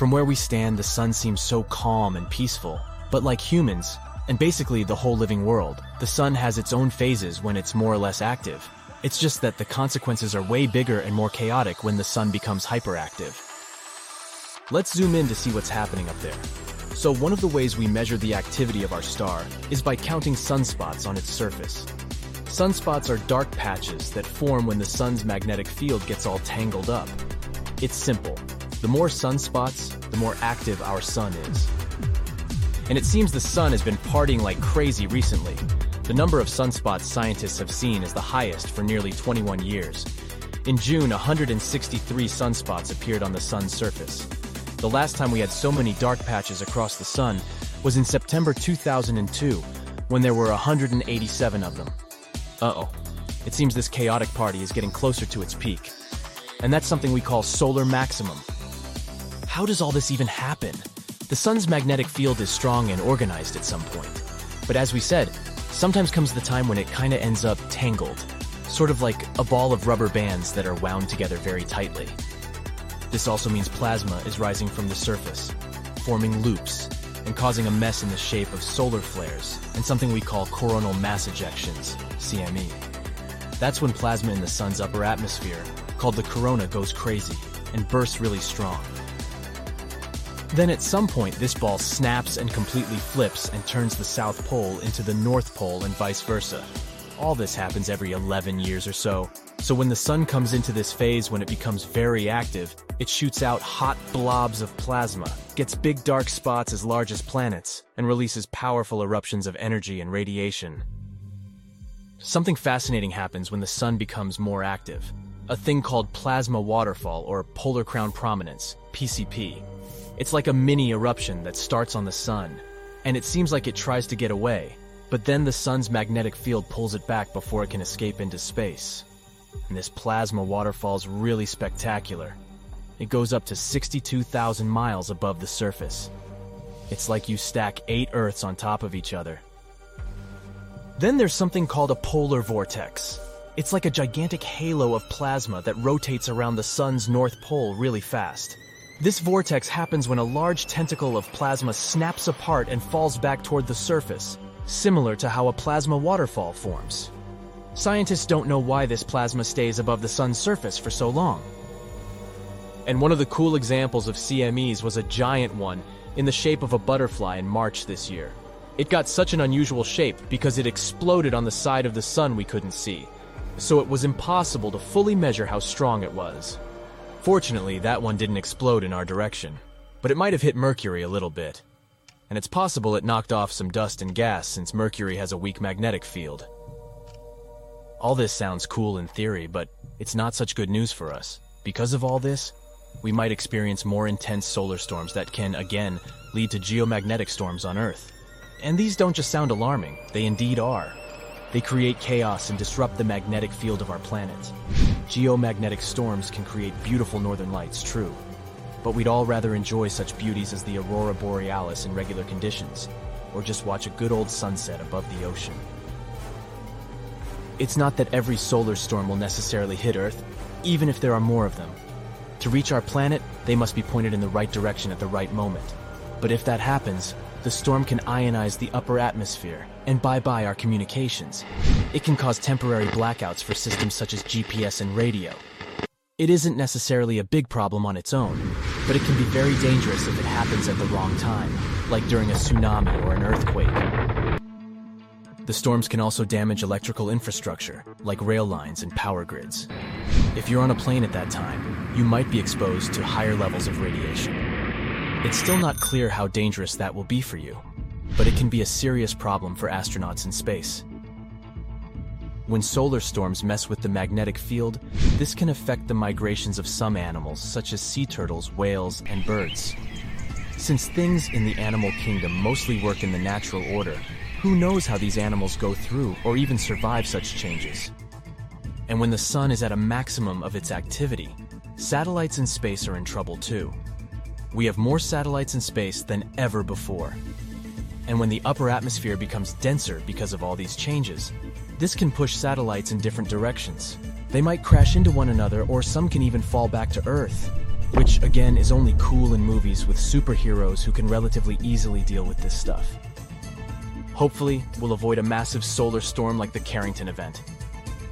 From where we stand, the sun seems so calm and peaceful. But like humans, and basically the whole living world, the sun has its own phases when it's more or less active. It's just that the consequences are way bigger and more chaotic when the sun becomes hyperactive. Let's zoom in to see what's happening up there. So one of the ways we measure the activity of our star is by counting sunspots on its surface. Sunspots are dark patches that form when the sun's magnetic field gets all tangled up. It's simple. The more sunspots, the more active our sun is. And it seems the sun has been partying like crazy recently. The number of sunspots scientists have seen is the highest for nearly 21 years. In June, 163 sunspots appeared on the sun's surface. The last time we had so many dark patches across the sun was in September 2002, when there were 187 of them. Uh-oh. It seems this chaotic party is getting closer to its peak. And that's something we call solar maximum. How does all this even happen? The sun's magnetic field is strong and organized at some point. But as we said, sometimes comes the time when it kinda ends up tangled. Sort of like a ball of rubber bands that are wound together very tightly. This also means plasma is rising from the surface, forming loops, and causing a mess in the shape of solar flares and something we call coronal mass ejections, CME. That's when plasma in the sun's upper atmosphere, called the corona, goes crazy and bursts really strong. Then at some point, this ball snaps and completely flips and turns the South Pole into the North Pole and vice versa. All this happens every 11 years or so, so when the sun comes into this phase when it becomes very active, it shoots out hot blobs of plasma, gets big dark spots as large as planets, and releases powerful eruptions of energy and radiation. Something fascinating happens when the sun becomes more active. A thing called plasma waterfall or polar crown prominence, PCP. It's like a mini eruption that starts on the sun, and it seems like it tries to get away, but then the sun's magnetic field pulls it back before it can escape into space and this plasma waterfall's really spectacular. It goes up to 62,000 miles above the surface. It's like you stack eight Earths on top of each other. Then there's something called a polar vortex. It's like a gigantic halo of plasma that rotates around the sun's north pole really fast. This vortex happens when a large tentacle of plasma snaps apart and falls back toward the surface, similar to how a plasma waterfall forms. Scientists don't know why this plasma stays above the sun's surface for so long. And one of the cool examples of CMEs was a giant one in the shape of a butterfly in March this year. It got such an unusual shape because it exploded on the side of the sun we couldn't see, so it was impossible to fully measure how strong it was. Fortunately, that one didn't explode in our direction, but it might have hit Mercury a little bit. And it's possible it knocked off some dust and gas since Mercury has a weak magnetic field. All this sounds cool in theory, but it's not such good news for us. Because of all this, we might experience more intense solar storms that can, again, lead to geomagnetic storms on Earth. And these don't just sound alarming, they indeed are. They create chaos and disrupt the magnetic field of our planet. Geomagnetic storms can create beautiful northern lights, true. But we'd all rather enjoy such beauties as the aurora borealis in regular conditions, or just watch a good old sunset above the ocean. It's not that every solar storm will necessarily hit Earth, even if there are more of them. To reach our planet, they must be pointed in the right direction at the right moment. But if that happens, the storm can ionize the upper atmosphere and bye-bye our communications. It can cause temporary blackouts for systems such as GPS and radio. It isn't necessarily a big problem on its own, but it can be very dangerous if it happens at the wrong time, like during a tsunami or an earthquake. The storms can also damage electrical infrastructure, like rail lines and power grids. If you're on a plane at that time, you might be exposed to higher levels of radiation. It's still not clear how dangerous that will be for you, but it can be a serious problem for astronauts in space. When solar storms mess with the magnetic field, this can affect the migrations of some animals, such as sea turtles, whales, and birds. Since things in the animal kingdom mostly work in the natural order, who knows how these animals go through or even survive such changes? And when the sun is at a maximum of its activity, satellites in space are in trouble too. We have more satellites in space than ever before. And when the upper atmosphere becomes denser because of all these changes, this can push satellites in different directions. They might crash into one another or some can even fall back to Earth. Which, again, is only cool in movies with superheroes who can relatively easily deal with this stuff. Hopefully, we'll avoid a massive solar storm like the Carrington event.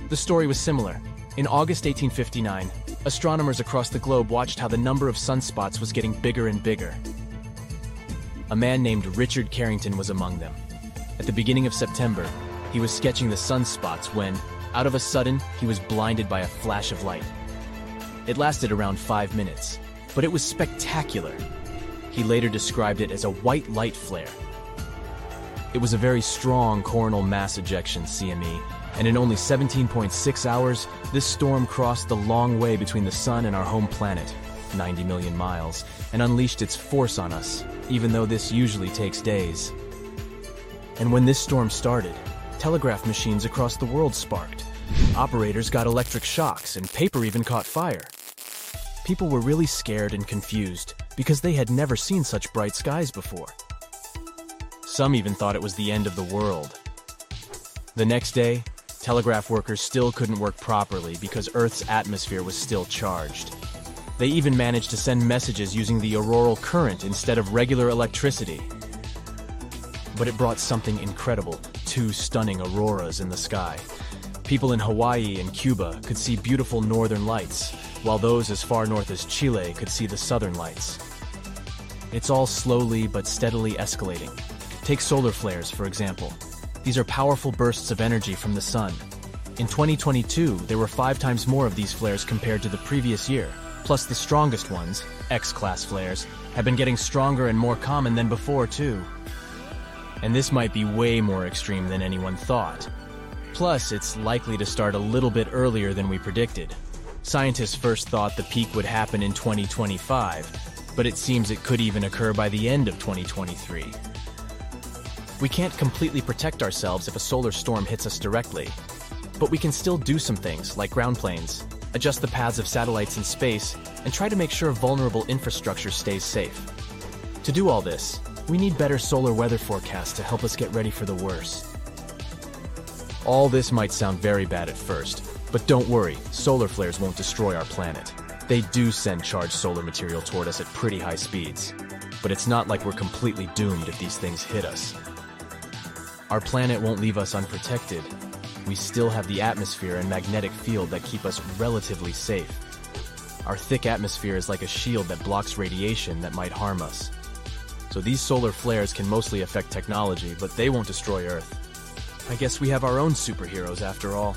The story was similar. In August 1859, astronomers across the globe watched how the number of sunspots was getting bigger and bigger. A man named Richard Carrington was among them. At the beginning of September, he was sketching the sunspots when, out of a sudden, he was blinded by a flash of light. It lasted around five minutes, but it was spectacular. He later described it as a white light flare. It was a very strong coronal mass ejection, CME, and in only 17.6 hours, this storm crossed the long way between the Sun and our home planet, 90 million miles, and unleashed its force on us, even though this usually takes days. And when this storm started, telegraph machines across the world sparked. Operators got electric shocks, and paper even caught fire. People were really scared and confused because they had never seen such bright skies before. Some even thought it was the end of the world. The next day, telegraph workers still couldn't work properly because Earth's atmosphere was still charged. They even managed to send messages using the auroral current instead of regular electricity. But it brought something incredible two stunning auroras in the sky. People in Hawaii and Cuba could see beautiful northern lights, while those as far north as Chile could see the southern lights. It's all slowly but steadily escalating. Take solar flares, for example. These are powerful bursts of energy from the sun. In 2022, there were five times more of these flares compared to the previous year. Plus, the strongest ones, X-class flares, have been getting stronger and more common than before, too. And this might be way more extreme than anyone thought. Plus, it's likely to start a little bit earlier than we predicted. Scientists first thought the peak would happen in 2025, but it seems it could even occur by the end of 2023. We can't completely protect ourselves if a solar storm hits us directly, but we can still do some things like ground planes, adjust the paths of satellites in space, and try to make sure vulnerable infrastructure stays safe. To do all this, we need better solar weather forecasts to help us get ready for the worst. All this might sound very bad at first, but don't worry, solar flares won't destroy our planet. They do send charged solar material toward us at pretty high speeds, but it's not like we're completely doomed if these things hit us. Our planet won't leave us unprotected. We still have the atmosphere and magnetic field that keep us relatively safe. Our thick atmosphere is like a shield that blocks radiation that might harm us. So these solar flares can mostly affect technology, but they won't destroy Earth. I guess we have our own superheroes after all.